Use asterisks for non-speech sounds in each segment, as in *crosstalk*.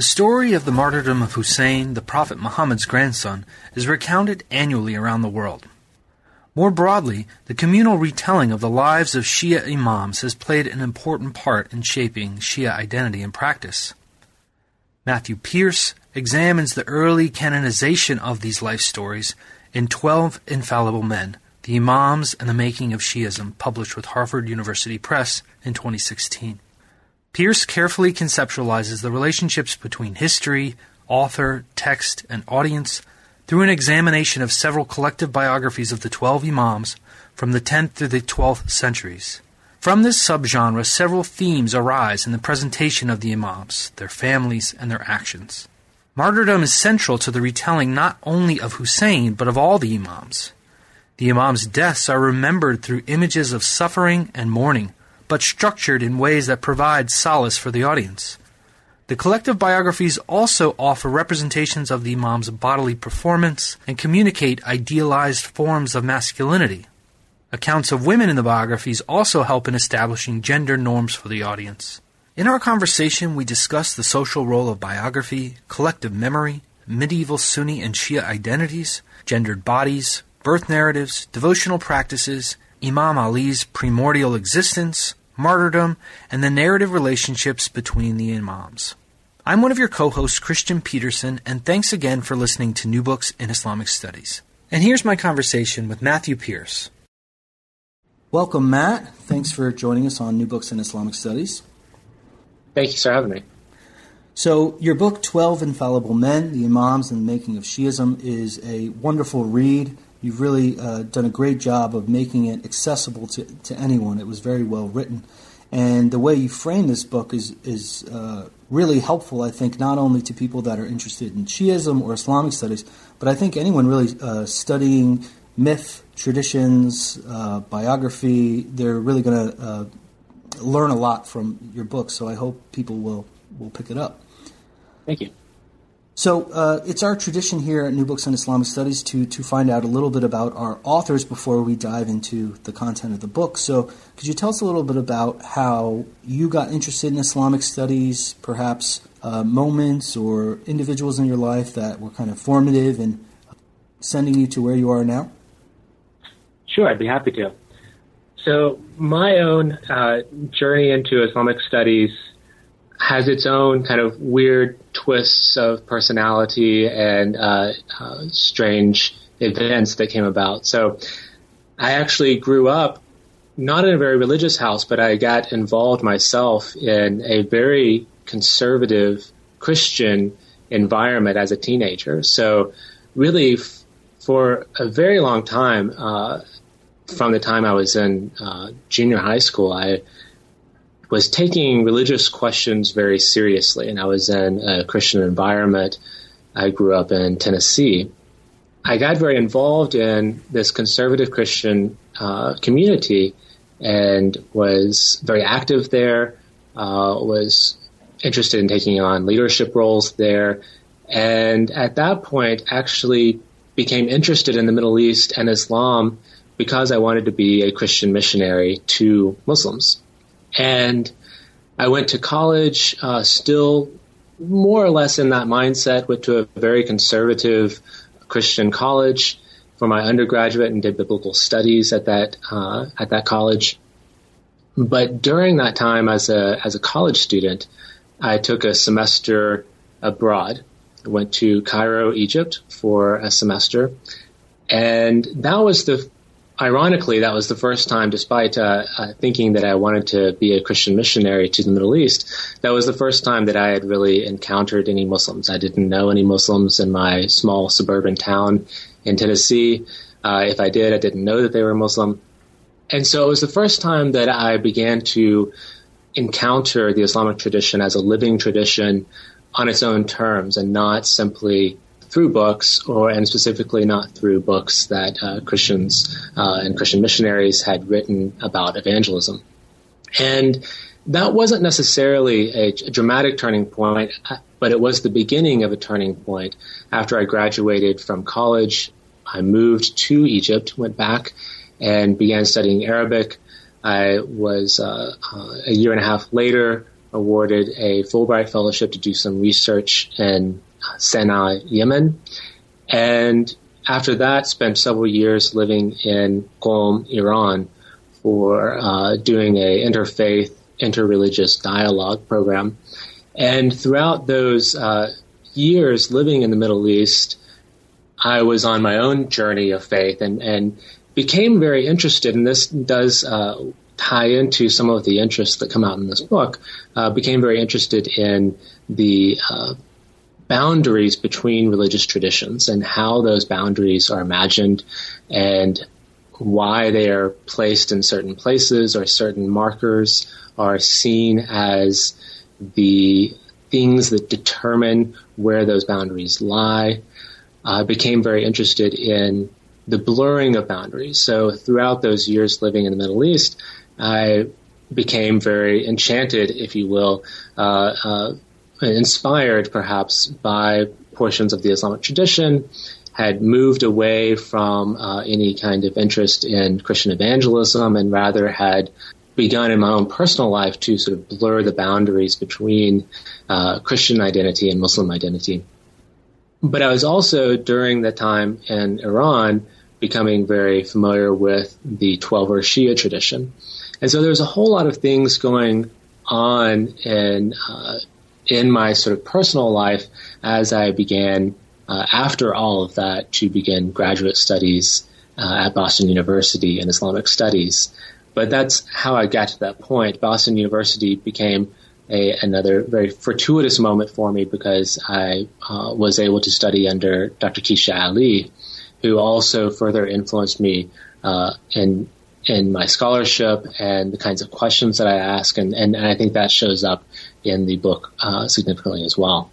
The story of the martyrdom of Hussein, the Prophet Muhammad's grandson, is recounted annually around the world. More broadly, the communal retelling of the lives of Shia imams has played an important part in shaping Shia identity and practice. Matthew Pierce examines the early canonization of these life stories in Twelve Infallible Men, the Imams and the Making of Shiism, published with Harvard University Press in 2016. Pierce carefully conceptualizes the relationships between history, author, text, and audience through an examination of several collective biographies of the twelve Imams from the 10th through the 12th centuries. From this subgenre, several themes arise in the presentation of the Imams, their families, and their actions. Martyrdom is central to the retelling not only of Hussein, but of all the Imams. The Imams' deaths are remembered through images of suffering and mourning, but structured in ways that provide solace for the audience. The collective biographies also offer representations of the Imam's bodily performance and communicate idealized forms of masculinity. Accounts of women in the biographies also help in establishing gender norms for the audience. In our conversation, we discuss the social role of biography, collective memory, medieval Sunni and Shia identities, gendered bodies, birth narratives, devotional practices, Imam Ali's primordial existence, martyrdom, and the narrative relationships between the Imams. I'm one of your co hosts, Christian Peterson, and thanks again for listening to New Books in Islamic Studies. And here's my conversation with Matthew Pierce. Welcome, Matt. Thanks for joining us on New Books in Islamic Studies. Thank you for having me. So, your book, 12 Infallible Men The Imams and the Making of Shiism, is a wonderful read. You've really uh, done a great job of making it accessible to, to anyone. It was very well written. And the way you frame this book is, is uh, really helpful, I think, not only to people that are interested in Shiism or Islamic studies, but I think anyone really uh, studying myth, traditions, uh, biography, they're really going to uh, learn a lot from your book. So I hope people will, will pick it up. Thank you. So uh, it's our tradition here at New Books on Islamic Studies to to find out a little bit about our authors before we dive into the content of the book. So could you tell us a little bit about how you got interested in Islamic studies, perhaps uh, moments or individuals in your life that were kind of formative in sending you to where you are now? Sure, I'd be happy to. So my own uh, journey into Islamic studies has its own kind of weird twists of personality and uh, uh, strange events that came about. So I actually grew up not in a very religious house, but I got involved myself in a very conservative Christian environment as a teenager. So really, f- for a very long time, uh, from the time I was in uh, junior high school, I was taking religious questions very seriously, and I was in a Christian environment. I grew up in Tennessee. I got very involved in this conservative Christian uh, community and was very active there. Uh, was interested in taking on leadership roles there, and at that point, actually became interested in the Middle East and Islam because I wanted to be a Christian missionary to Muslims. And I went to college, uh, still more or less in that mindset, went to a very conservative Christian college for my undergraduate and did biblical studies at that, uh, at that college. But during that time as a, as a college student, I took a semester abroad. I went to Cairo, Egypt for a semester. And that was the ironically, that was the first time, despite uh, uh, thinking that I wanted to be a Christian missionary to the Middle East, that was the first time that I had really encountered any Muslims. I didn't know any Muslims in my small suburban town in Tennessee. Uh, if I did, I didn't know that they were Muslim. And so it was the first time that I began to encounter the Islamic tradition as a living tradition on its own terms and not simply through books, or and specifically not through books that uh, Christians uh, and Christian missionaries had written about evangelism. And that wasn't necessarily a, a dramatic turning point, uh, but it was the beginning of a turning point. After I graduated from college, I moved to Egypt, went back and began studying Arabic. I was uh, uh, a year and a half later awarded a Fulbright fellowship to do some research in Sana'a, Yemen, and after that, spent several years living in Qom, Iran, for uh, doing a interfaith, interreligious dialogue program. And throughout those uh, years living in the Middle East, I was on my own journey of faith and, and became very interested, and this does uh, tie into some of the interests that come out in this book, uh, became very interested in the uh, boundaries between religious traditions and how those boundaries are imagined and why they are placed in certain places or certain markers are seen as the things that determine where those boundaries lie. I became very interested in the blurring of boundaries. So throughout those years living in the Middle East, I became very enchanted, if you will, uh, uh, inspired perhaps by portions of the Islamic tradition, had moved away from uh, any kind of interest in Christian evangelism and rather had begun in my own personal life to sort of blur the boundaries between uh, Christian identity and Muslim identity. But I was also during that time in Iran becoming very familiar with the Twelver Shia tradition. And so there's a whole lot of things going on in uh, in my sort of personal life as I began uh, after all of that to begin graduate studies uh, at Boston University in Islamic studies. But that's how I got to that point. Boston University became a, another very fortuitous moment for me because I uh, was able to study under Dr. Kecia Ali, who also further influenced me uh, in in my scholarship and the kinds of questions that I ask, and, and, and I think that shows up in the book uh, significantly as well.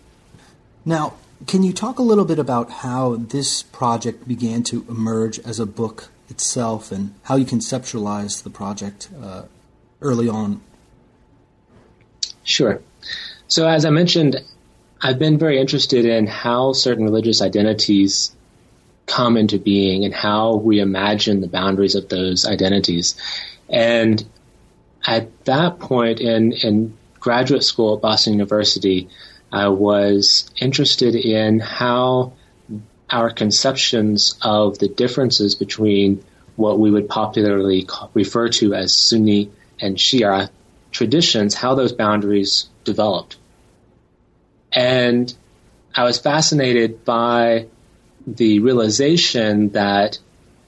Now, can you talk a little bit about how this project began to emerge as a book itself and how you conceptualized the project uh, early on? Sure. So, as I mentioned, I've been very interested in how certain religious identities come into being and how we imagine the boundaries of those identities. And at that point in, in graduate school at Boston University, I was interested in how our conceptions of the differences between what we would popularly refer to as Sunni and Shia traditions, how those boundaries developed. And I was fascinated by the realization that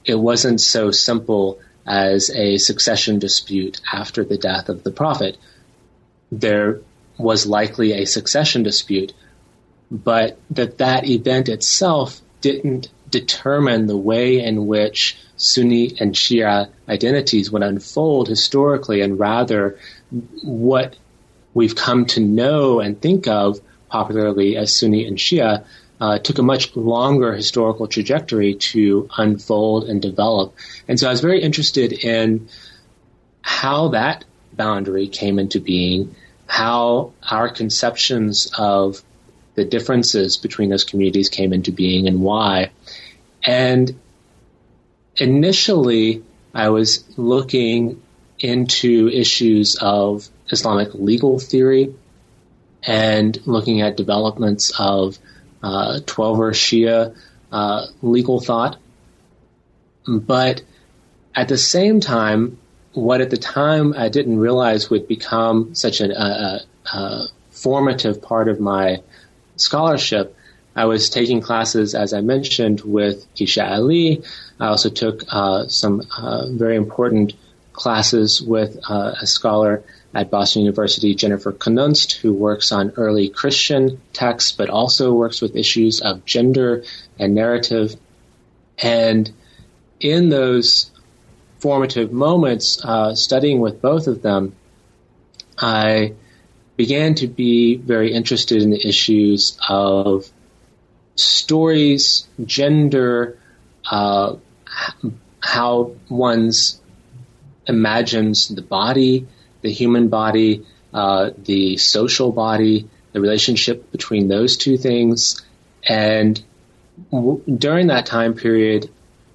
it wasn't so simple as a succession dispute after the death of the prophet. There was likely a succession dispute, but that that event itself didn't determine the way in which Sunni and Shia identities would unfold historically, and rather what we've come to know and think of popularly as Sunni and Shia uh, took a much longer historical trajectory to unfold and develop. And so I was very interested in how that boundary came into being how our conceptions of the differences between those communities came into being and why. And initially, I was looking into issues of Islamic legal theory and looking at developments of uh, Twelver Shia uh, legal thought. But at the same time, what at the time I didn't realize would become such a, a, a formative part of my scholarship. I was taking classes, as I mentioned, with Kecia Ali. I also took uh, some uh, very important classes with uh, a scholar at Boston University, Jennifer Knust, who works on early Christian texts, but also works with issues of gender and narrative. And in those formative moments uh, studying with both of them, I began to be very interested in the issues of stories, gender, uh, how one's imagines the body, the human body, uh, the social body, the relationship between those two things. And w- during that time period,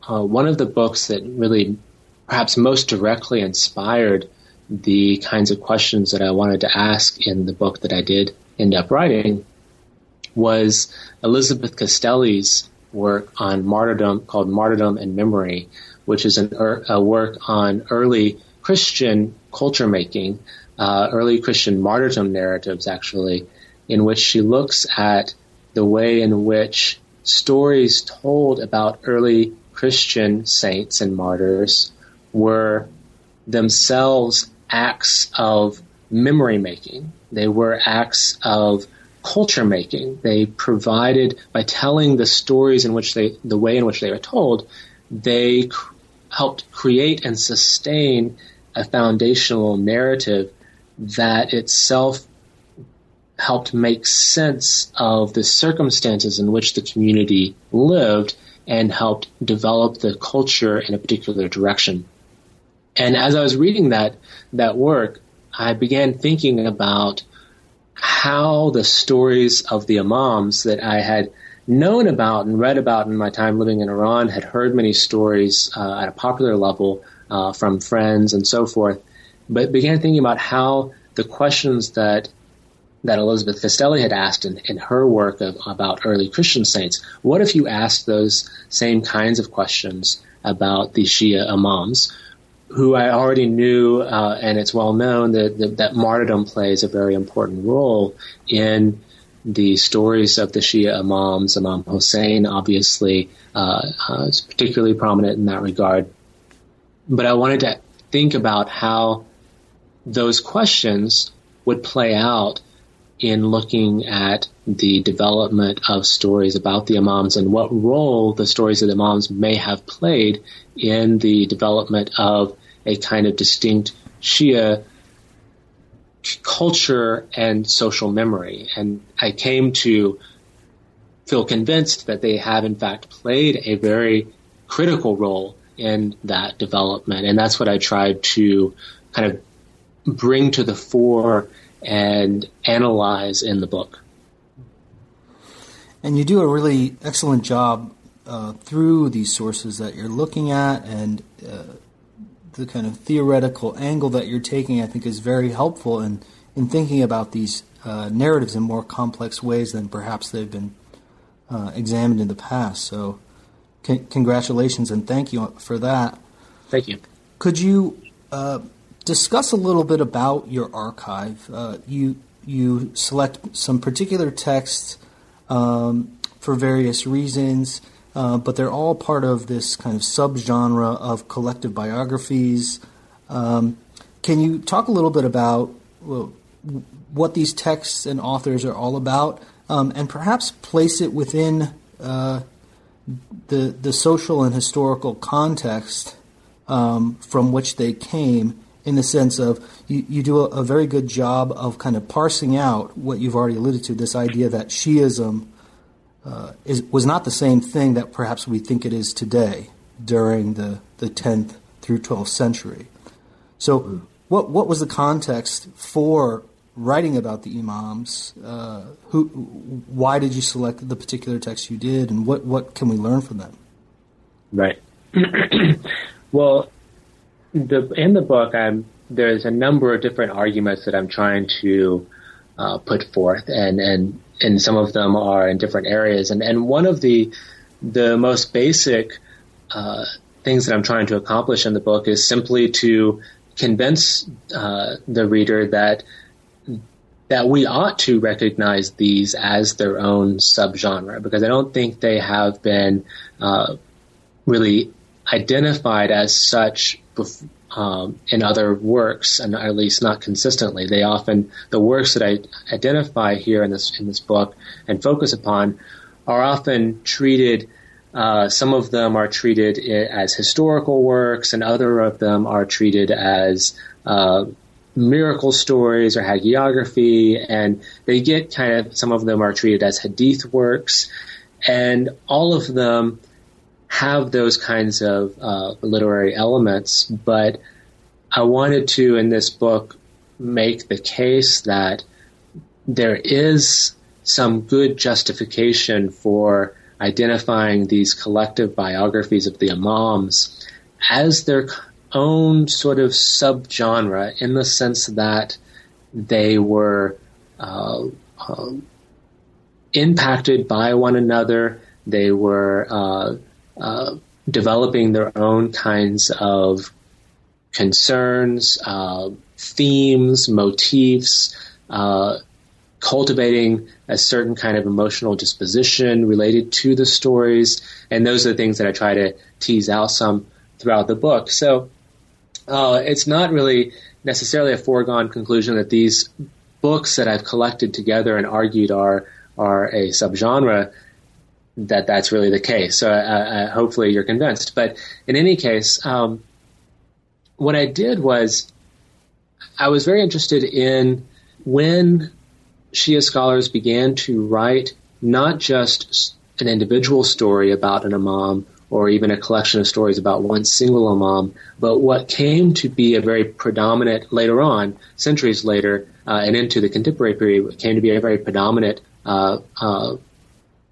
uh, one of the books that really perhaps most directly inspired the kinds of questions that I wanted to ask in the book that I did end up writing was Elizabeth Castelli's work on martyrdom called Martyrdom and Memory, which is an, a work on early Christian culture making, uh, early Christian martyrdom narratives, actually, in which she looks at the way in which stories told about early Christian saints and martyrs were themselves acts of memory making. They were acts of culture making. They provided, by telling the stories in which they, the way in which they were told, they cr- helped create and sustain a foundational narrative that itself helped make sense of the circumstances in which the community lived and helped develop the culture in a particular direction. And as I was reading that that work, I began thinking about how the stories of the imams that I had known about and read about in my time living in Iran, had heard many stories uh, at a popular level uh, from friends and so forth, but began thinking about how the questions that that Elizabeth Castelli had asked in, in her work of, about early Christian saints. What if you asked those same kinds of questions about the Shia imams, who I already knew, uh, and it's well known that, that, that martyrdom plays a very important role in the stories of the Shia imams. Imam Hussein, obviously, uh, uh, is particularly prominent in that regard. But I wanted to think about how those questions would play out in looking at the development of stories about the Imams and what role the stories of the Imams may have played in the development of a kind of distinct Shia culture and social memory. And I came to feel convinced that they have in fact played a very critical role in that development. And that's what I tried to kind of bring to the fore and analyze in the book. And you do a really excellent job uh, through these sources that you're looking at and uh, the kind of theoretical angle that you're taking, I think, is very helpful in, in thinking about these uh, narratives in more complex ways than perhaps they've been uh, examined in the past. So, c- congratulations and thank you for that. Thank you. Could you uh, discuss a little bit about your archive. Uh, you you select some particular texts um, for various reasons, uh, but they're all part of this kind of subgenre of collective biographies. Um, can you talk a little bit about well, what these texts and authors are all about, um, and perhaps place it within uh, the the social and historical context um, from which they came? in the sense of you, you do a, a, very good job of kind of parsing out what you've already alluded to this idea that Shiism uh, is, was not the same thing that perhaps we think it is today during the, the 10th through 12th century. So, what, what was the context for writing about the Imams? Uh, who, why did you select the particular text you did, and what, what can we learn from them? Right. *clears throat* well, the in the book, I'm there's a number of different arguments that I'm trying to uh, put forth, and and and some of them are in different areas, and and one of the the most basic uh, things that I'm trying to accomplish in the book is simply to convince uh, the reader that that we ought to recognize these as their own subgenre because I don't think they have been uh, really identified as such bef- um, in other works, and at least not consistently. They often the works that I identify here in this in this book and focus upon are often treated. Uh, some of them are treated as historical works, and other of them are treated as uh, miracle stories or hagiography, and they get kind of some of them are treated as hadith works, and all of them have those kinds of uh, literary elements, but I wanted to, in this book, make the case that there is some good justification for identifying these collective biographies of the Imams as their own sort of subgenre in the sense that they were uh, um, impacted by one another. They were uh, uh, developing their own kinds of concerns, uh, themes, motifs, uh, cultivating a certain kind of emotional disposition related to the stories. And those are the things that I try to tease out some throughout the book. So uh, it's not really necessarily a foregone conclusion that these books that I've collected together and argued are are a subgenre that that's really the case. So uh, uh, hopefully you're convinced. But in any case, um, what I did was I was very interested in when Shia scholars began to write not just an individual story about an imam or even a collection of stories about one single imam, but what came to be a very predominant later on, centuries later, uh, and into the contemporary period, came to be a very predominant uh, uh,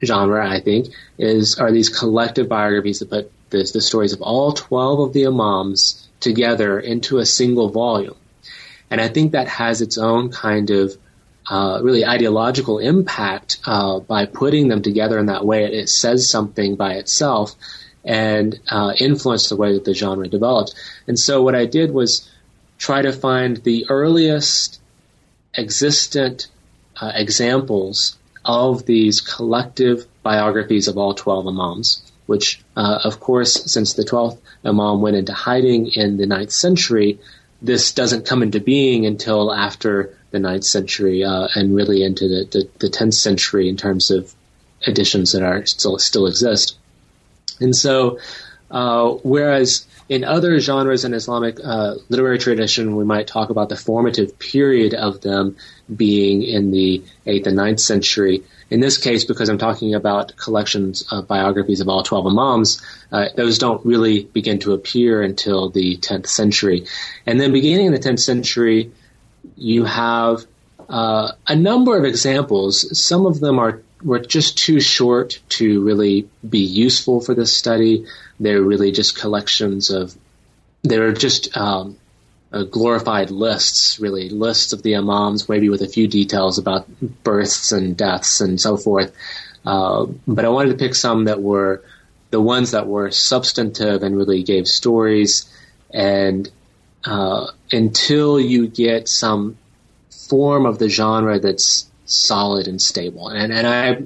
genre, I think, is are these collective biographies that put the stories of all 12 of the imams together into a single volume. And I think that has its own kind of uh, really ideological impact uh, by putting them together in that way. It says something by itself and uh, influenced the way that the genre developed. And so what I did was try to find the earliest existent uh, examples of these collective biographies of all 12 imams, which, uh, of course, since the 12th imam went into hiding in the 9th century, this doesn't come into being until after the 9th century uh, and really into the, the, the, 10th century in terms of editions that are still still exist. And so, uh, whereas in other genres in Islamic uh, literary tradition, we might talk about the formative period of them being in the 8th and 9th century. In this case, because I'm talking about collections of biographies of all 12 Imams, uh, those don't really begin to appear until the 10th century. And then beginning in the 10th century, you have uh, a number of examples. Some of them are were just too short to really be useful for this study. They're really just collections of, they're just um, uh, glorified lists, really lists of the imams, maybe with a few details about births and deaths and so forth. Uh, but I wanted to pick some that were the ones that were substantive and really gave stories. And uh, until you get some form of the genre that's solid and stable. And, and I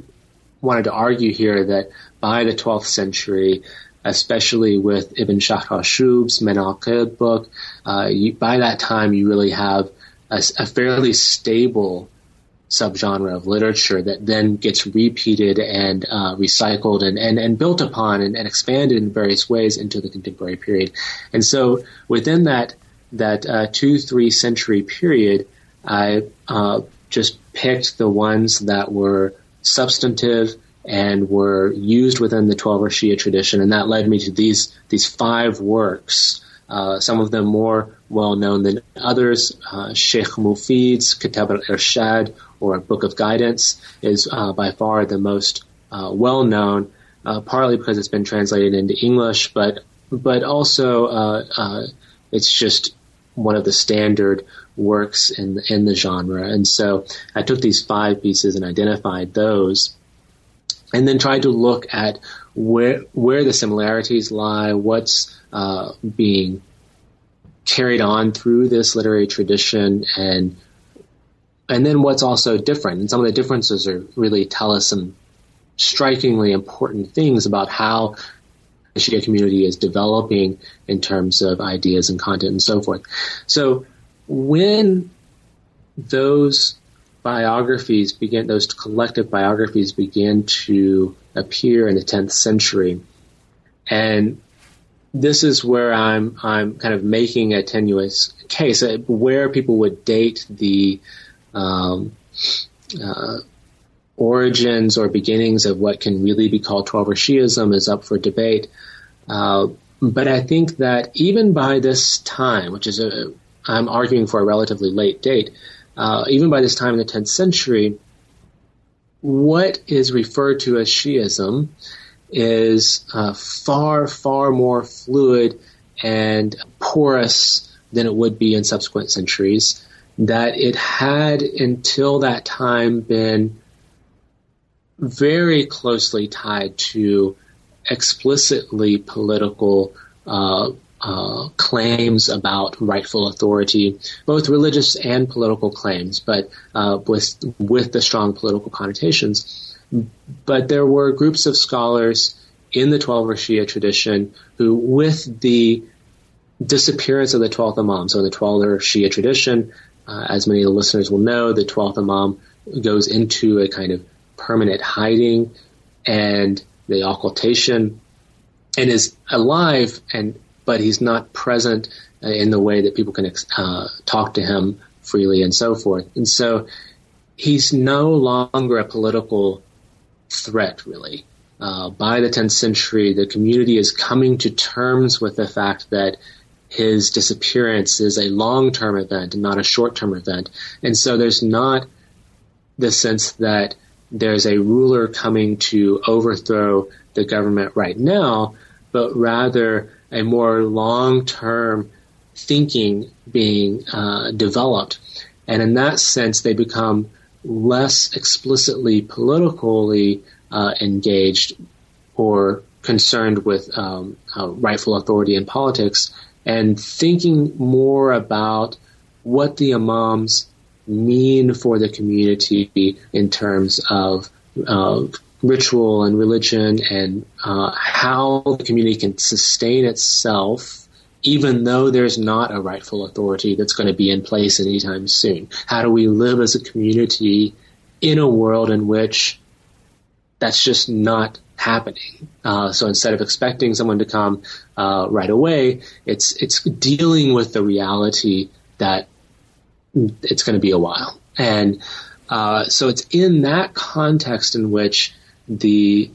wanted to argue here that by the 12th century, especially with Ibn Shahr Ashub's Manaqib book, uh, you, by that time you really have a, a, fairly stable subgenre of literature that then gets repeated and uh, recycled and, and, and built upon and, and, expanded in various ways into the contemporary period. And so within that that uh, two three century period, I uh, just picked the ones that were substantive and were used within the Twelver Shia tradition, and that led me to these these five works. Uh, some of them more well known than others. Uh, Sheikh Mufid's Kitab al-Irshad, or Book of Guidance, is uh, by far the most uh, well known, uh, partly because it's been translated into English, but but also uh, it's just one of the standard works in in the genre. And so I took these five pieces and identified those, and then tried to look at where where the similarities lie, what's uh, being carried on through this literary tradition, and and then what's also different. And some of the differences are really tell us some strikingly important things about how Shia community is developing in terms of ideas and content and so forth. So when those biographies begin, those collective biographies begin to appear in the 10th century, and this is where I'm I'm kind of making a tenuous case uh, where people would date the um, uh, origins or beginnings of what can really be called Twelver Shiism is up for debate. Uh, but I think that even by this time, which is a I'm arguing for a relatively late date. Uh, even by this time in the 10th century, what is referred to as Shiism is uh, far, far more fluid and porous than it would be in subsequent centuries. That it had until that time been very closely tied to explicitly political uh, uh, claims about rightful authority, both religious and political claims, but uh, with with the strong political connotations. But there were groups of scholars in the Twelver Shia tradition who, with the disappearance of the twelfth Imam, so in the Twelver Shia tradition, uh, as many of the listeners will know, the twelfth Imam goes into a kind of permanent hiding and the occultation and is alive and but he's not present in the way that people can uh, talk to him freely and so forth. And so he's no longer a political threat, really. Uh, by the 10th century, the community is coming to terms with the fact that his disappearance is a long-term event and not a short-term event. And so there's not the sense that there's a ruler coming to overthrow the government right now, but rather a more long-term thinking being uh, developed. And in that sense, they become less explicitly politically uh, engaged or concerned with um, uh, rightful authority in politics and thinking more about what the imams mean for the community in terms of uh, ritual and religion and uh, how the community can sustain itself even though there's not a rightful authority that's going to be in place anytime soon. How do we live as a community in a world in which that's just not happening? Uh, so instead of expecting someone to come uh, right away, it's it's dealing with the reality that it's going to be a while. And uh, so it's in that context in which the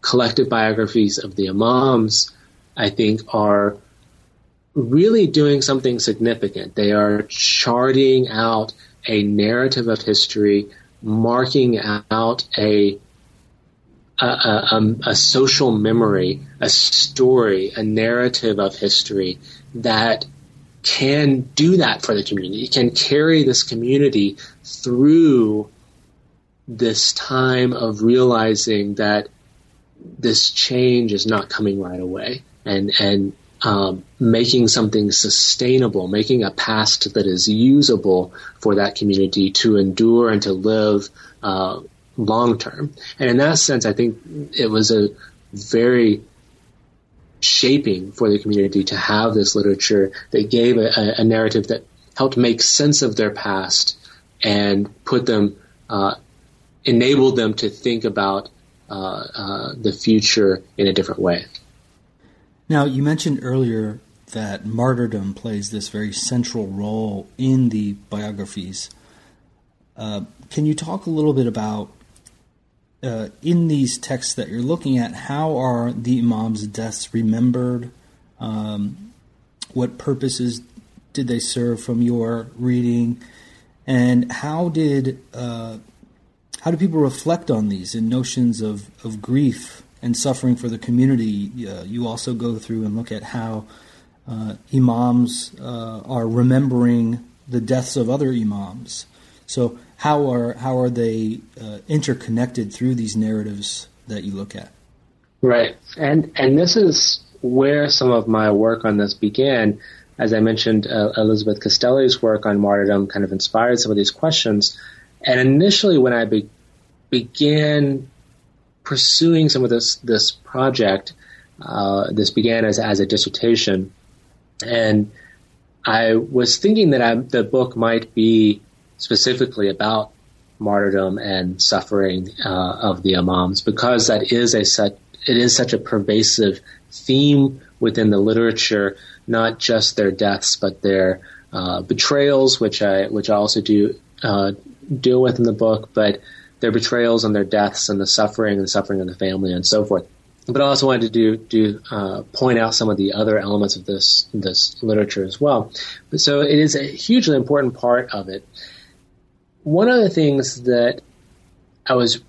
collective biographies of the Imams, I think, are really doing something significant. They are charting out a narrative of history, marking out a a, a, a, social memory, a story, a narrative of history that can do that for the community, can carry this community through this time of realizing that this change is not coming right away and, and, um, making something sustainable, making a past that is usable for that community to endure and to live, uh, long term. And in that sense, I think it was a very shaping for the community to have this literature that gave a, a narrative that helped make sense of their past and put them, uh, enabled them to think about uh, uh, the future in a different way. Now, you mentioned earlier that martyrdom plays this very central role in the biographies. Uh, can you talk a little bit about uh, in these texts that you're looking at, how are the Imam's deaths remembered? Um, what purposes did they serve from your reading? And how did uh, how do people reflect on these in notions of, of grief and suffering for the community? Uh, you also go through and look at how uh, imams uh, are remembering the deaths of other imams. So how are how are they uh, interconnected through these narratives that you look at? Right, and and this is where some of my work on this began. As I mentioned, uh, Elizabeth Castelli's work on martyrdom kind of inspired some of these questions. And initially, when I be- began pursuing some of this this project, uh, this began as as a dissertation, and I was thinking that I, the book might be specifically about martyrdom and suffering uh, of the imams because that is a such it is such a pervasive theme within the literature, not just their deaths but their uh, betrayals, which I which I also do uh, deal with in the book, but their betrayals and their deaths and the suffering and the suffering of the family and so forth. But I also wanted to do do uh, point out some of the other elements of this this literature as well. But so it is a hugely important part of it one of the things that I was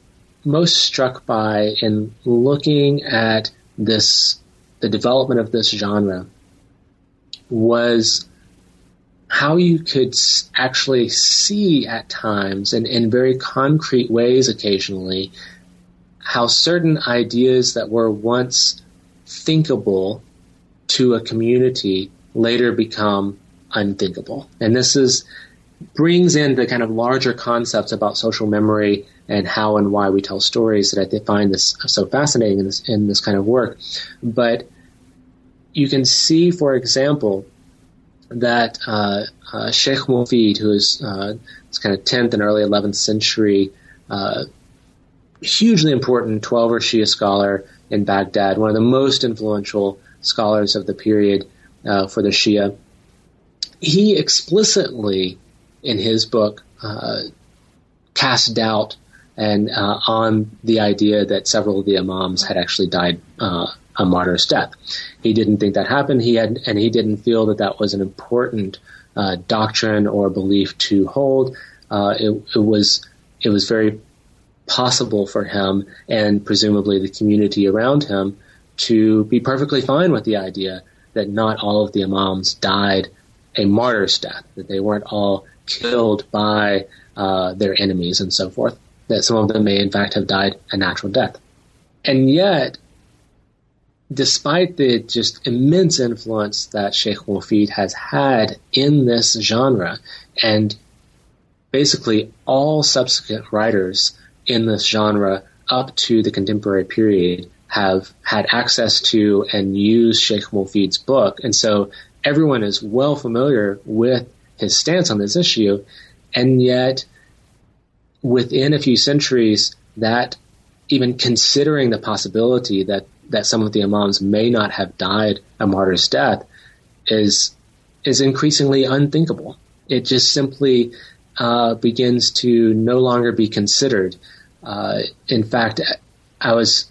most struck by in looking at this, the development of this genre, was how you could actually see at times and in very concrete ways occasionally how certain ideas that were once thinkable to a community later become unthinkable. And this is brings in the kind of larger concepts about social memory and how and why we tell stories that I find this so fascinating in this, in this kind of work. But you can see, for example, that uh, uh, Sheikh Mufid, who is uh, this kind of 10th and early 11th century, uh, hugely important Twelver Shia scholar in Baghdad, one of the most influential scholars of the period uh, for the Shia, he explicitly, in his book, uh, cast doubt and uh, on the idea that several of the imams had actually died uh, a martyr's death. He didn't think that happened. He had, and he didn't feel that that was an important uh, doctrine or belief to hold. Uh, it, it, was it was very possible for him and presumably the community around him to be perfectly fine with the idea that not all of the imams died a martyr's death, that they weren't all killed by uh, their enemies and so forth, that some of them may in fact have died a natural death. And yet, despite the just immense influence that Sheikh Mufid has had in this genre, and basically all subsequent writers in this genre up to the contemporary period have had access to and used Sheikh Mufid's book. And so everyone is well familiar with his stance on this issue. And yet, within a few centuries, that even considering the possibility that, that some of the imams may not have died a martyr's death is, is increasingly unthinkable. It just simply uh, begins to no longer be considered. Uh, in fact, I was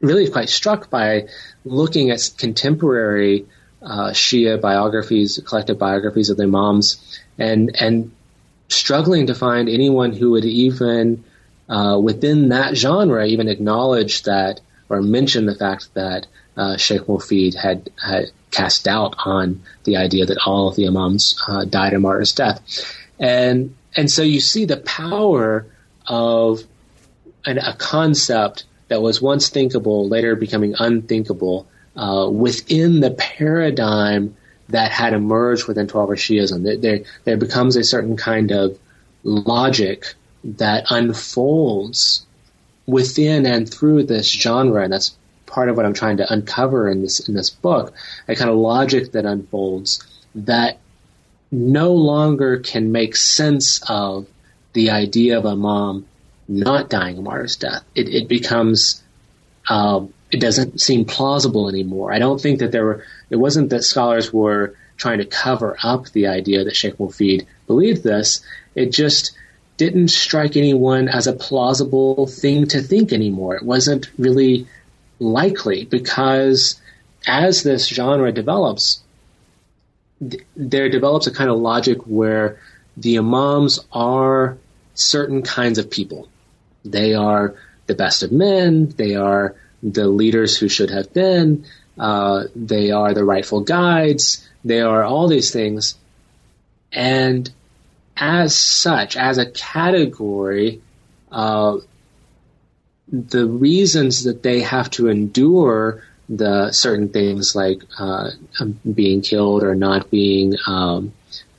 really quite struck by looking at contemporary uh, Shia biographies, collective biographies of the Imams, and and struggling to find anyone who would even uh, within that genre even acknowledge that or mention the fact that uh, Sheikh Mufid had, had cast doubt on the idea that all of the Imams uh, died a martyr's death, and and so you see the power of an, a concept that was once thinkable, later becoming unthinkable, uh, within the paradigm that had emerged within Twelver Shiism. There, there, becomes a certain kind of logic that unfolds within and through this genre, and that's part of what I'm trying to uncover in this in this book. A kind of logic that unfolds that no longer can make sense of the idea of an imam not dying a martyr's death. It, it becomes, um, it doesn't seem plausible anymore. I don't think that there were, it wasn't that scholars were trying to cover up the idea that Sheikh Mufid believed this. It just didn't strike anyone as a plausible thing to think anymore. It wasn't really likely because as this genre develops, th- there develops a kind of logic where the imams are certain kinds of people. They are the best of men. They are the leaders who should have been. Uh, they are the rightful guides. They are all these things. And as such, as a category, uh, the reasons that they have to endure the certain things like uh, being killed or not being um,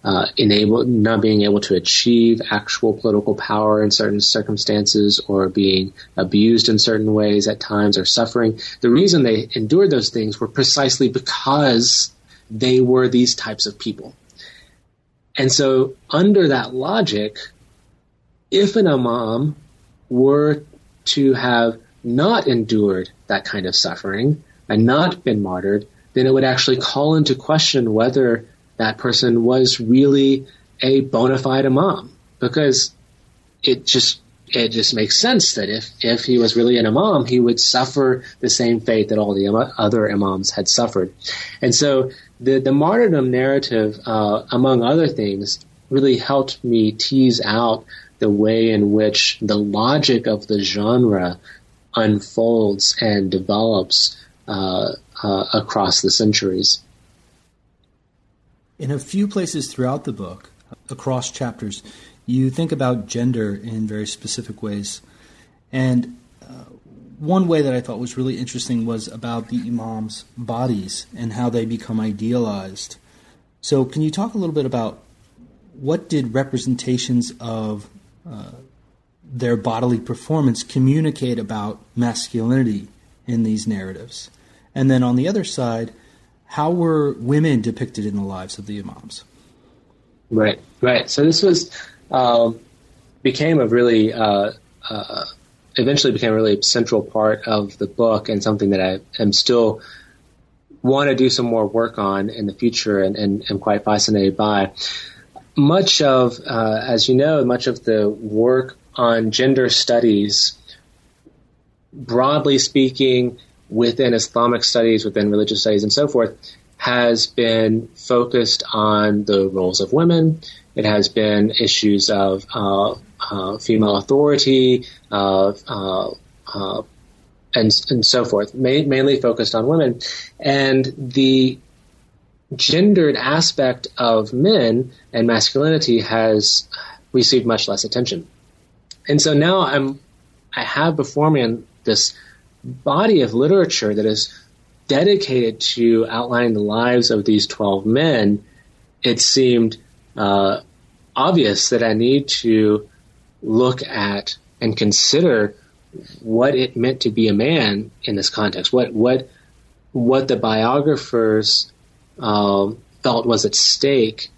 uh, enable not being able to achieve actual political power in certain circumstances or being abused in certain ways at times or suffering. The reason they endured those things were precisely because they were these types of people. And so under that logic, if an imam were to have not endured that kind of suffering and not been martyred, then it would actually call into question whether that person was really a bona fide imam because it just it just makes sense that if if he was really an imam, he would suffer the same fate that all the other imams had suffered, and so the the martyrdom narrative, uh, among other things, really helped me tease out the way in which the logic of the genre unfolds and develops uh, uh, across the centuries. In a few places throughout the book, across chapters, you think about gender in very specific ways. And uh, one way that I thought was really interesting was about the imams' bodies and how they become idealized. So, can you talk a little bit about what did representations of uh, their bodily performance communicate about masculinity in these narratives? And then on the other side, how were women depicted in the lives of the imams? Right, right. So this was um, became a really uh, uh, eventually became a really central part of the book and something that I am still want to do some more work on in the future and, and am quite fascinated by. Much of, uh, as you know, much of the work on gender studies, broadly speaking, within Islamic studies, within religious studies, and so forth, has been focused on the roles of women. It has been issues of uh, uh, female authority, uh, uh, and and so forth. Ma- mainly focused on women, and the gendered aspect of men and masculinity has received much less attention. And so now I'm I have before me this body of literature that is dedicated to outlining the lives of these 12 men, it seemed uh, obvious that I need to look at and consider what it meant to be a man in this context. What what what the biographers um, felt was at stake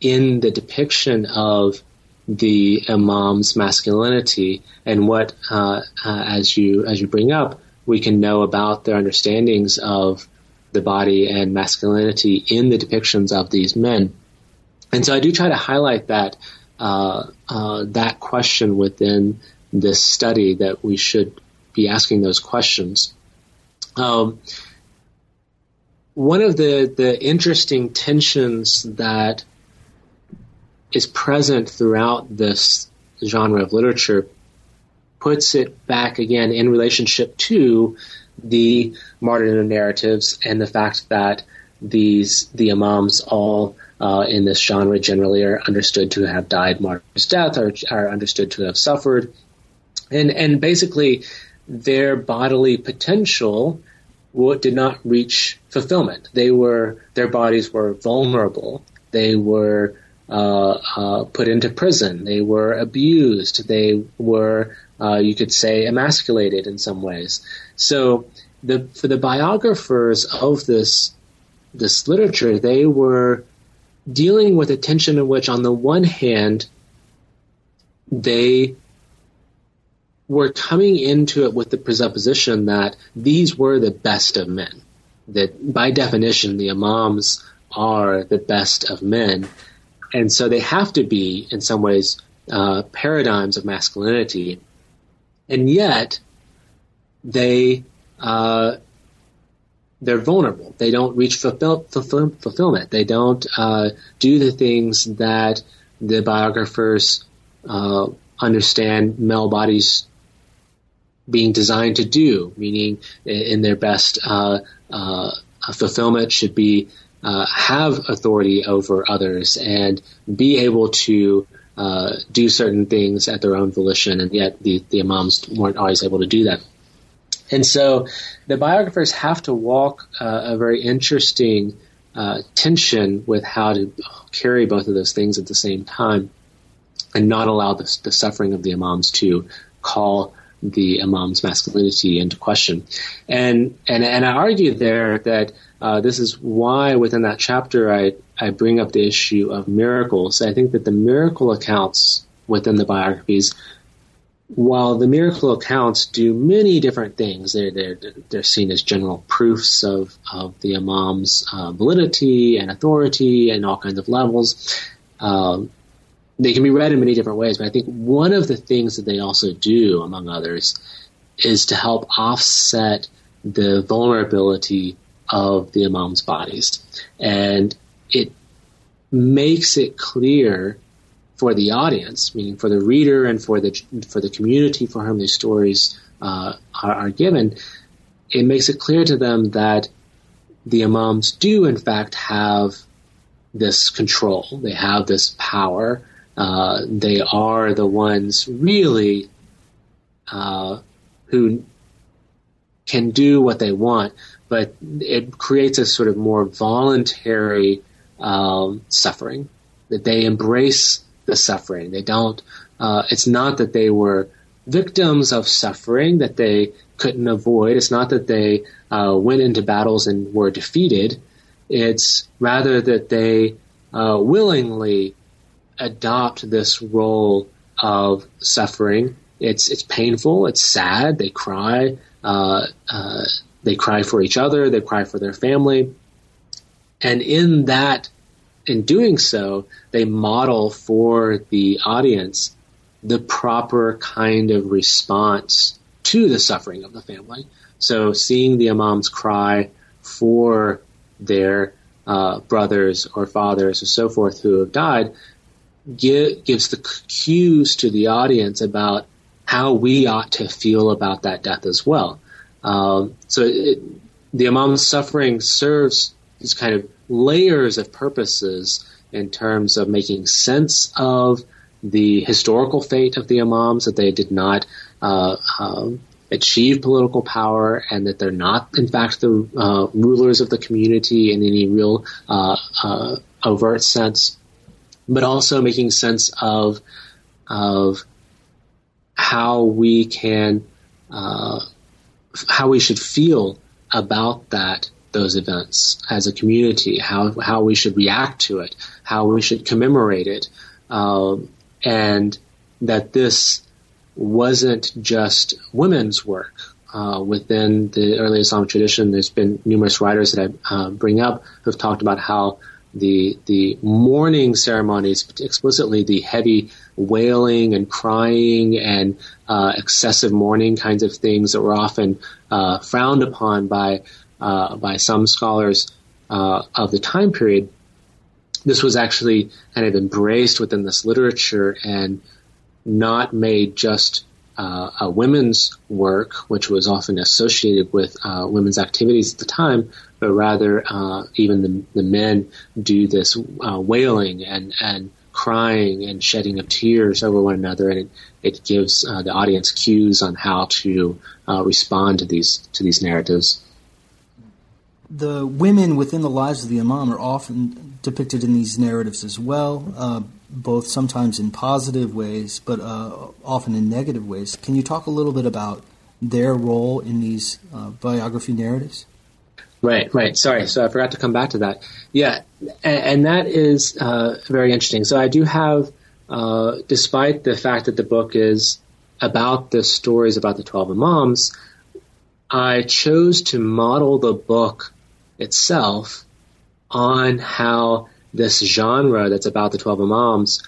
in the depiction of the imam's masculinity, and what, uh, uh, as you as you bring up, we can know about their understandings of the body and masculinity in the depictions of these men. And so I do try to highlight that uh, uh, that question within this study that we should be asking those questions. Um, one of the the interesting tensions that is present throughout this genre of literature puts it back again in relationship to the martyrdom narratives and the fact that these the imams all uh, in this genre generally are understood to have died martyr's death or are understood to have suffered. And and basically their bodily potential did not reach fulfillment. They were their bodies were vulnerable. They were uh, uh, put into prison. They were abused. They were uh, you could say emasculated in some ways. So the for the biographers of this this literature, they were dealing with a tension in which, on the one hand, they were coming into it with the presupposition that these were the best of men. That by definition, the imams are the best of men. And so they have to be, in some ways, uh, paradigms of masculinity and yet they uh, they're vulnerable. They don't reach fulfill, fulfill, fulfillment. They don't uh, do the things that the biographers uh, understand male bodies being designed to do. Meaning, in their best uh, uh, fulfillment, should be uh, have authority over others and be able to uh, do certain things at their own volition, and yet the, the imams weren't always able to do that. And so the biographers have to walk uh, a very interesting uh, tension with how to carry both of those things at the same time and not allow the, the suffering of the imams to call the imam's masculinity into question. And, and, and I argue there that uh, this is why within that chapter I, I bring up the issue of miracles. I think that the miracle accounts within the biographies, while the miracle accounts do many different things, they're, they're, they're seen as general proofs of, of the imam's uh, validity and authority and all kinds of levels. Um, they can be read in many different ways, but I think one of the things that they also do, among others, is to help offset the vulnerability of the imam's bodies. And it makes it clear for the audience, meaning for the reader and for the for the community for whom these stories uh, are, are, given, it makes it clear to them that the imams do in fact have this control. They have this power. Uh, they are the ones really uh, who can do what they want, but it creates a sort of more voluntary um, suffering that they embrace the suffering. They don't. Uh, it's not that they were victims of suffering that they couldn't avoid. It's not that they uh, went into battles and were defeated. It's rather that they uh, willingly adopt this role of suffering. It's it's painful. It's sad. They cry. Uh, uh, they cry for each other. They cry for their family. And in that, in doing so, they model for the audience the proper kind of response to the suffering of the family. So seeing the imams cry for their uh, brothers or fathers or so forth who have died give, gives the cues to the audience about how we ought to feel about that death as well. Um, so it, the imam's suffering serves these kind of layers of purposes in terms of making sense of the historical fate of the imams, that they did not uh, um, achieve political power and that they're not, in fact, the uh, rulers of the community in any real uh, uh, overt sense, but also making sense of of how we can uh, how we should feel about that those events as a community, how how we should react to it, how we should commemorate it, um, and that this wasn't just women's work. Uh, within the early Islamic tradition, there's been numerous writers that I uh, bring up who've talked about how the the mourning ceremonies, explicitly the heavy wailing and crying and uh, excessive mourning kinds of things that were often uh, frowned upon by uh, by some scholars uh, of the time period. This was actually kind of embraced within this literature and not made just uh, a women's work, which was often associated with women's activities at the time, but rather even the, the, men do this wailing and, and crying and shedding of tears over one another, and it, it gives uh, the audience cues on how to uh, respond to these to these narratives. The women within the lives of the imam are often depicted in these narratives as well both sometimes in positive ways, but uh, often in negative ways. Can you talk a little bit about their role in these uh, biography narratives? Right, right. Sorry, so I forgot to come back to that. Yeah, and, and that is uh, very interesting. So I do have, uh, despite the fact that the book is about the stories about the 12 Imams, I chose to model the book itself on how this genre that's about the 12 Imams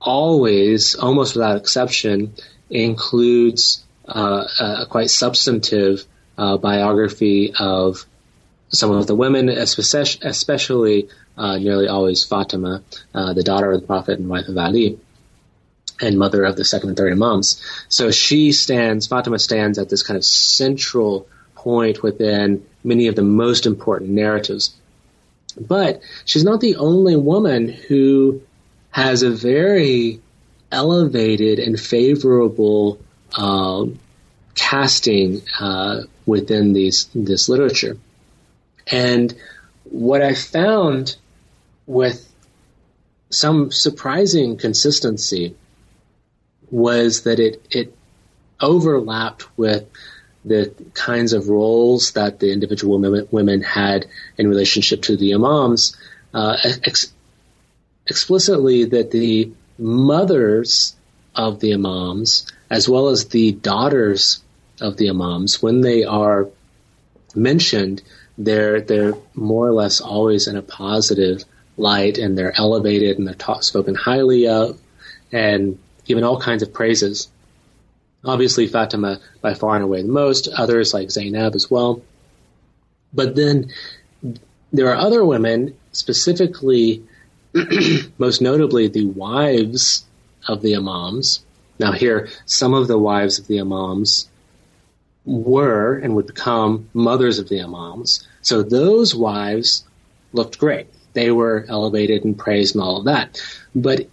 always, almost without exception, includes uh, a quite substantive uh, biography of some of the women, especially uh, nearly always Fatima, uh, the daughter of the Prophet and wife of Ali, and mother of the second and third Imams. So she stands, Fatima stands at this kind of central point within many of the most important narratives but she's not the only woman who has a very elevated and favorable um, casting uh, within these this literature. And what I found with some surprising consistency was that it it overlapped with the kinds of roles that the individual women had in relationship to the imams, uh, ex- explicitly that the mothers of the imams, as well as the daughters of the imams, when they are mentioned, they're they're more or less always in a positive light, and they're elevated and they're taught, spoken highly of, and given all kinds of praises. Obviously, Fatima by far and away the most, others like Zainab as well. But then there are other women, specifically, *clears throat* most notably, the wives of the Imams. Now, here, some of the wives of the Imams were and would become mothers of the Imams. So those wives looked great. they were elevated and praised and all of that. But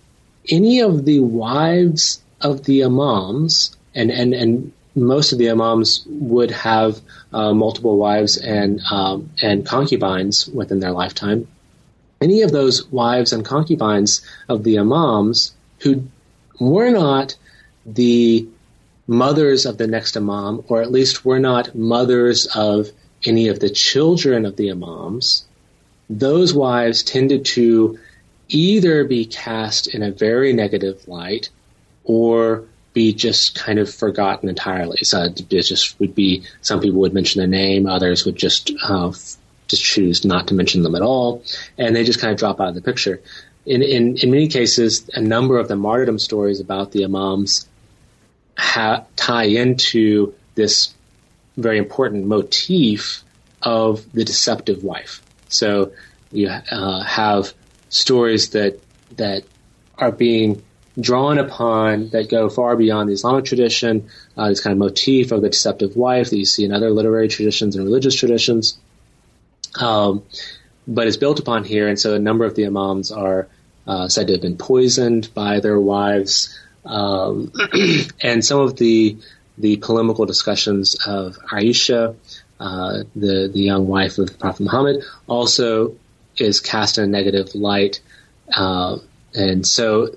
any of the wives of the imams, and, and, and most of the imams would have uh, multiple wives and um, and concubines within their lifetime. Any of those wives and concubines of the imams who were not the mothers of the next imam, or at least we're not mothers of any of the children of the imams, those wives tended to either be cast in a very negative light or be just kind of forgotten entirely. So it just would be some people would mention their name, others would just uh, just choose not to mention them at all, and they just kind of drop out of the picture. In in in many cases, a number of the martyrdom stories about the imams ha- tie into this very important motif of the deceptive wife. So you uh, have stories that that are being drawn upon that go far beyond the Islamic tradition, uh, this kind of motif of the deceptive wife that you see in other literary traditions and religious traditions. Um, but it's built upon here, and so a number of the imams are uh, said to have been poisoned by their wives, um, *clears throat* and some of the the polemical discussions of Aisha, uh, the the young wife of the Prophet Muhammad, also is cast in a negative light, uh, and so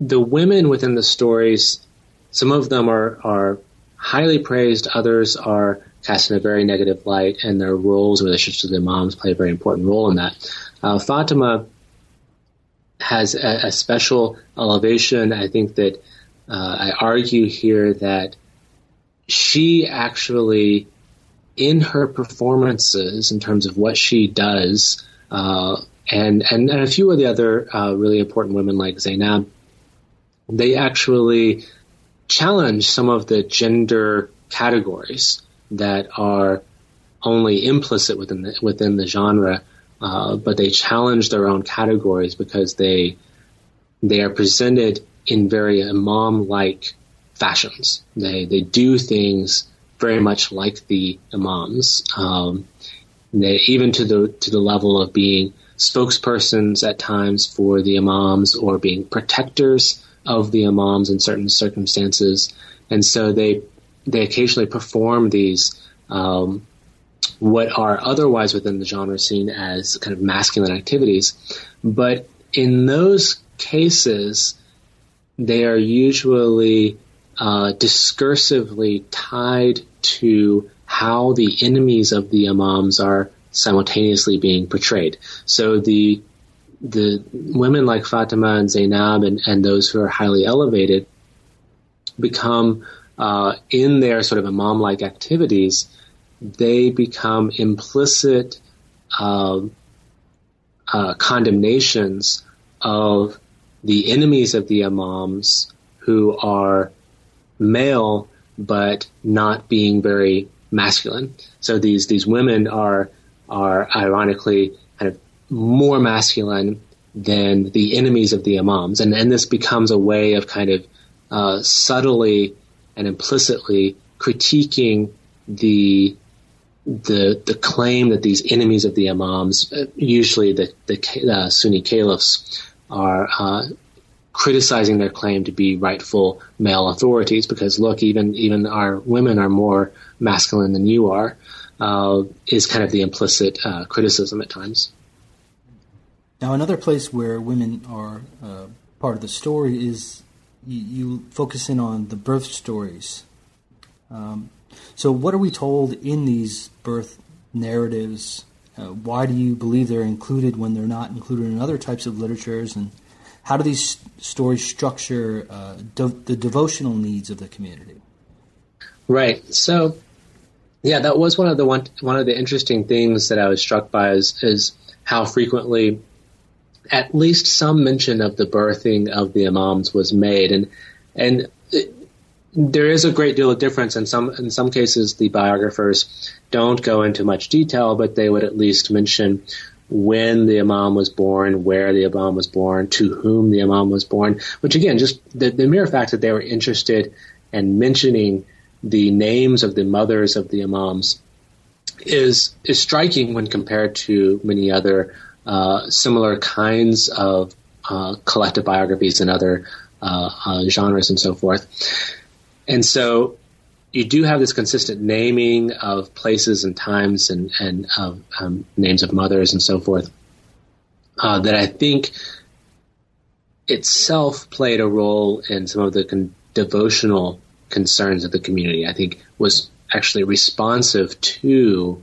the women within the stories, some of them are, are highly praised, others are cast in a very negative light, and their roles, relationships to their moms, play a very important role in that. Uh, Fatima has a, a, special elevation. I think that uh, I argue here that she actually, in her performances, in terms of what she does, uh, and, and, and a few of the other uh, really important women like Zainab, they actually challenge some of the gender categories that are only implicit within the, within the genre, uh, but they challenge their own categories because they they are presented in very imam-like fashions. They they do things very much like the imams. Um, they, even to the to the level of being spokespersons at times for the imams or being protectors of the imams in certain circumstances, and so they they occasionally perform these um, what are otherwise within the genre seen as kind of masculine activities, but in those cases, they are usually uh, discursively tied to how the enemies of the imams are simultaneously being portrayed. So the the women like Fatima and Zainab and, and those who are highly elevated become uh, in their sort of imam like activities, they become implicit uh, uh, condemnations of the enemies of the imams who are male but not being very masculine. So these these women are are ironically kind of more masculine than the enemies of the imams, and and this becomes a way of kind of uh, subtly and implicitly critiquing the the the claim that these enemies of the imams, uh, usually the the uh, Sunni caliphs, are uh, criticizing their claim to be rightful male authorities because look, even even our women are more masculine than you are, uh, is kind of the implicit uh, criticism at times. Now, another place where women are uh, part of the story is you, you, focus in on the birth stories. Um, so, what are we told in these birth narratives? Uh, why do you believe they're included when they're not included in other types of literatures? And how do these stories structure uh, de- the devotional needs of the community? Right. So, yeah, that was one of the one one of the interesting things that I was struck by is is how frequently at least some mention of the birthing of the imams was made, and and it, there is a great deal of difference. In some in some cases, the biographers don't go into much detail, but they would at least mention when the imam was born, where the imam was born, to whom the imam was born. Which again, just the, the mere fact that they were interested in mentioning the names of the mothers of the imams is is striking when compared to many other uh, similar kinds of uh, collective biographies and other uh, uh, genres and so forth. And so you do have this consistent naming of places and times and, and um, names of mothers and so forth uh, that I think itself played a role in some of the con- devotional concerns of the community. I think was actually responsive to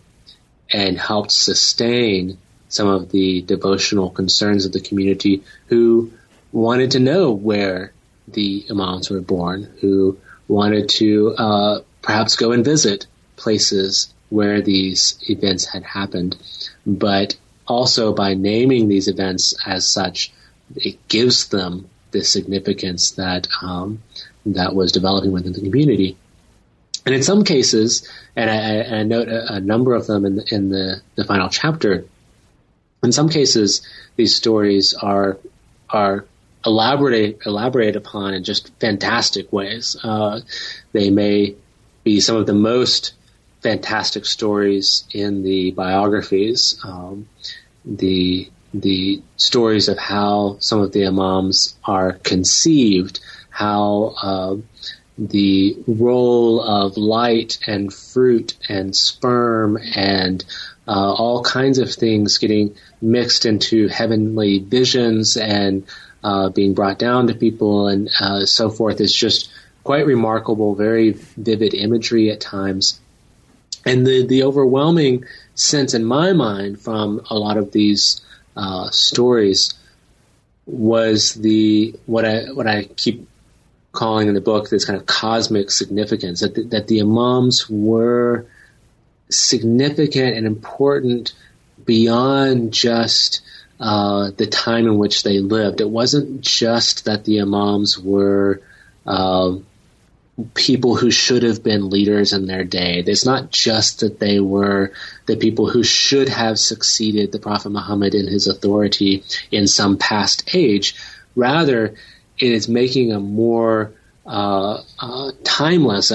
and helped sustain some of the devotional concerns of the community who wanted to know where the imams were born, who wanted to uh, perhaps go and visit places where these events had happened. But also by naming these events as such, it gives them the significance that um, that was developing within the community. And in some cases, and I, I note a, a, number of them in, the, in the, the final chapter, in some cases, these stories are are elaborate elaborated upon in just fantastic ways. Uh, they may be some of the most fantastic stories in the biographies. Um, the the stories of how some of the imams are conceived, how uh, the role of light and fruit and sperm and uh, all kinds of things getting mixed into heavenly visions and uh, being brought down to people and uh, so forth is just quite remarkable, very vivid imagery at times. And the, the overwhelming sense in my mind from a lot of these uh, stories was the what I what I keep calling in the book this kind of cosmic significance that the, that the imams were significant and important beyond just uh, the time in which they lived. It wasn't just that the imams were uh, people who should have been leaders in their day. It's not just that they were the people who should have succeeded the Prophet Muhammad in his authority in some past age. Rather, it is making a more uh, uh, timeless,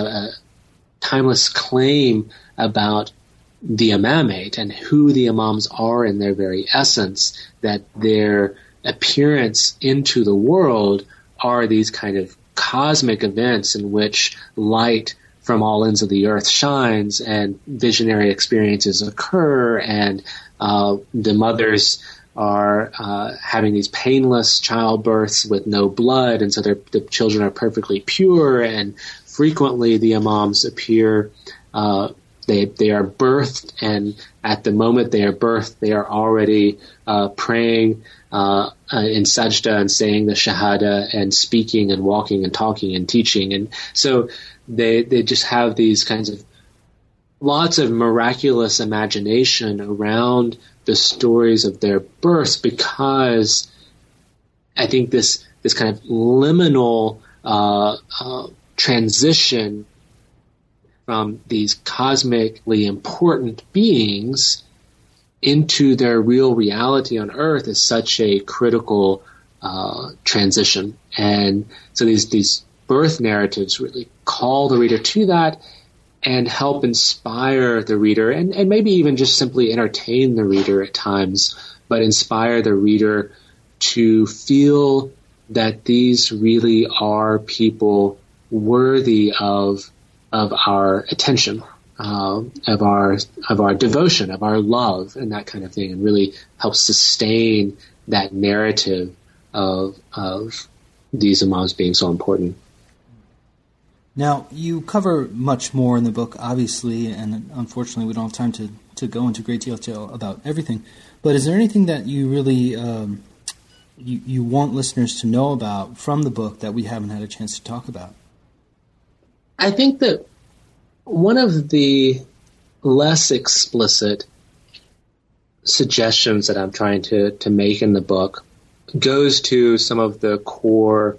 timeless claim about the imamate and who the imams are in their very essence, that their appearance into the world are these kind of cosmic events in which light from all ends of the earth shines and visionary experiences occur and uh, the mothers are uh, having these painless childbirths with no blood and so the children are perfectly pure and frequently the imams appear uh, they they are birthed, and at the moment they are birthed, they are already uh, praying uh, uh, in sajda and saying the shahada and speaking and walking and talking and teaching, and so they they just have these kinds of lots of miraculous imagination around the stories of their births because I think this this kind of liminal uh, uh, transition from these cosmically important beings into their real reality on Earth is such a critical uh, transition. And so these these birth narratives really call the reader to that and help inspire the reader and, and maybe even just simply entertain the reader at times, but inspire the reader to feel that these really are people worthy of of our attention, uh, of our of our devotion, of our love, and that kind of thing, and really helps sustain that narrative of of these imams being so important. Now, you cover much more in the book, obviously, and unfortunately, we don't have time to, to go into great detail about everything. But is there anything that you really um, you, you want listeners to know about from the book that we haven't had a chance to talk about? I think that one of the less explicit suggestions that I'm trying to, to make in the book goes to some of the core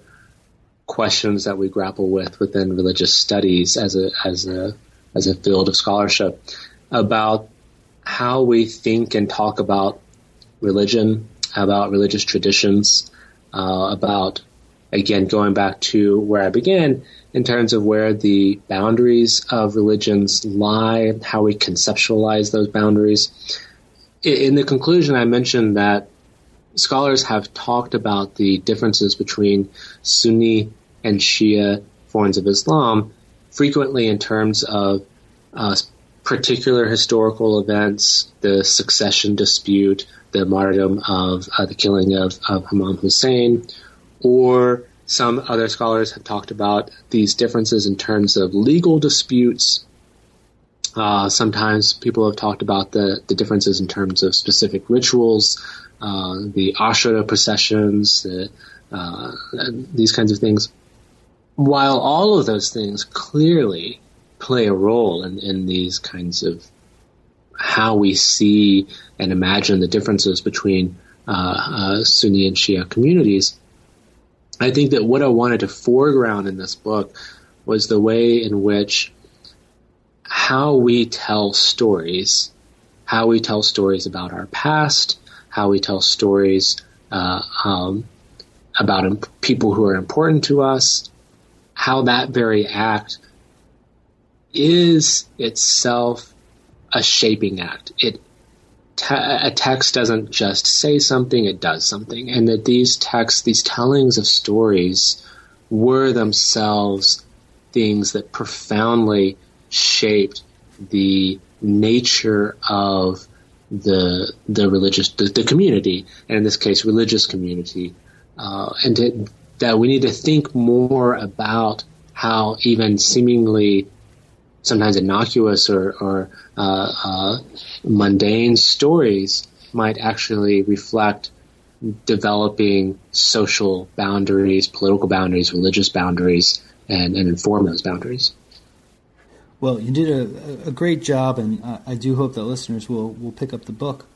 questions that we grapple with within religious studies as a as a as a field of scholarship about how we think and talk about religion, about religious traditions, uh, about again going back to where I began, in terms of where the boundaries of religions lie, how we conceptualize those boundaries. in the conclusion, I mentioned that scholars have talked about the differences between Sunni and Shia forms of Islam frequently in terms of uh, particular historical events, the succession dispute, the martyrdom of uh, the killing of, of Imam Hussein, or some other scholars have talked about these differences in terms of legal disputes. Uh, sometimes people have talked about the, the differences in terms of specific rituals, uh, the Ashura processions, the, uh, these kinds of things. While all of those things clearly play a role in, in these kinds of how we see and imagine the differences between uh, uh, Sunni and Shia communities. I think that what I wanted to foreground in this book was the way in which how we tell stories, how we tell stories about our past, how we tell stories uh, um, about imp- people who are important to us, how that very act is itself a shaping act. It te- a text doesn't just say something; it does something, and that these texts, these tellings of stories, were themselves things that profoundly shaped the nature of the the religious the, the community, and in this case, religious community, uh, and to, that we need to think more about how even seemingly sometimes innocuous or, or uh, uh, mundane stories might actually reflect developing social boundaries, political boundaries, religious boundaries, and, and inform those boundaries. Well, you did a, a great job, and I do hope that listeners will, will pick up the book.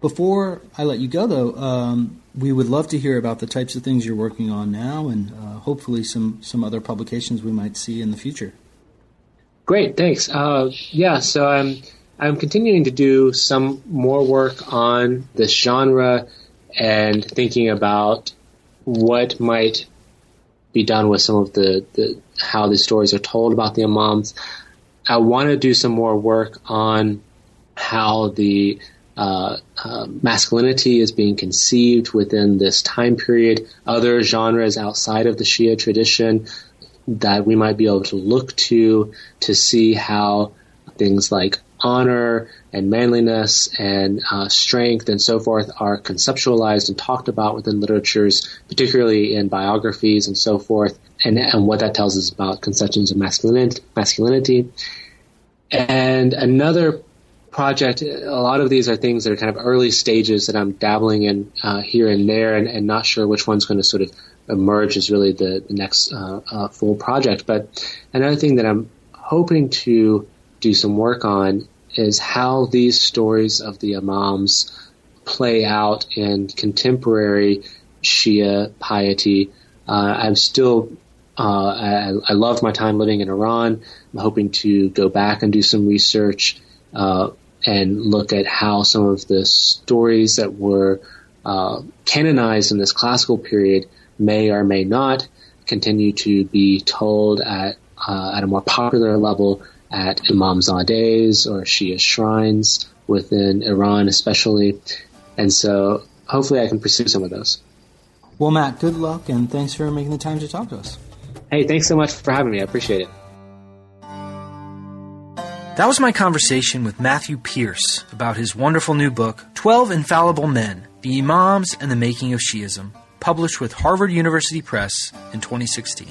Before I let you go, though, um, we would love to hear about the types of things you're working on now, and uh, hopefully some, some other publications we might see in the future. Great, thanks. Uh, yeah, so I'm I'm continuing to do some more work on this genre and thinking about what might be done with some of the, the how the stories are told about the imams. I want to do some more work on how the uh, uh, masculinity is being conceived within this time period, other genres outside of the Shia tradition, that we might be able to look to to see how things like honor and manliness and uh, strength and so forth are conceptualized and talked about within literatures, particularly in biographies and so forth, and, and what that tells us about conceptions of masculinity. And another project, a lot of these are things that are kind of early stages that I'm dabbling in uh, here and there and, and not sure which one's going to sort of emerge as really the, the next uh, uh, full project. But another thing that I'm hoping to do some work on is how these stories of the Imams play out in contemporary Shia piety. Uh, I'm still, uh, I, I love my time living in Iran. I'm hoping to go back and do some research uh, and look at how some of the stories that were uh, canonized in this classical period may or may not continue to be told at uh, at a more popular level at imamzadehs or Shia shrines within Iran, especially. And so, hopefully, I can pursue some of those. Well, Matt, good luck, and thanks for making the time to talk to us. Hey, thanks so much for having me. I appreciate it. That was my conversation with Matthew Pierce about his wonderful new book, 12 Infallible Men The Imams and the Making of Shiism published with Harvard University Press in 2016.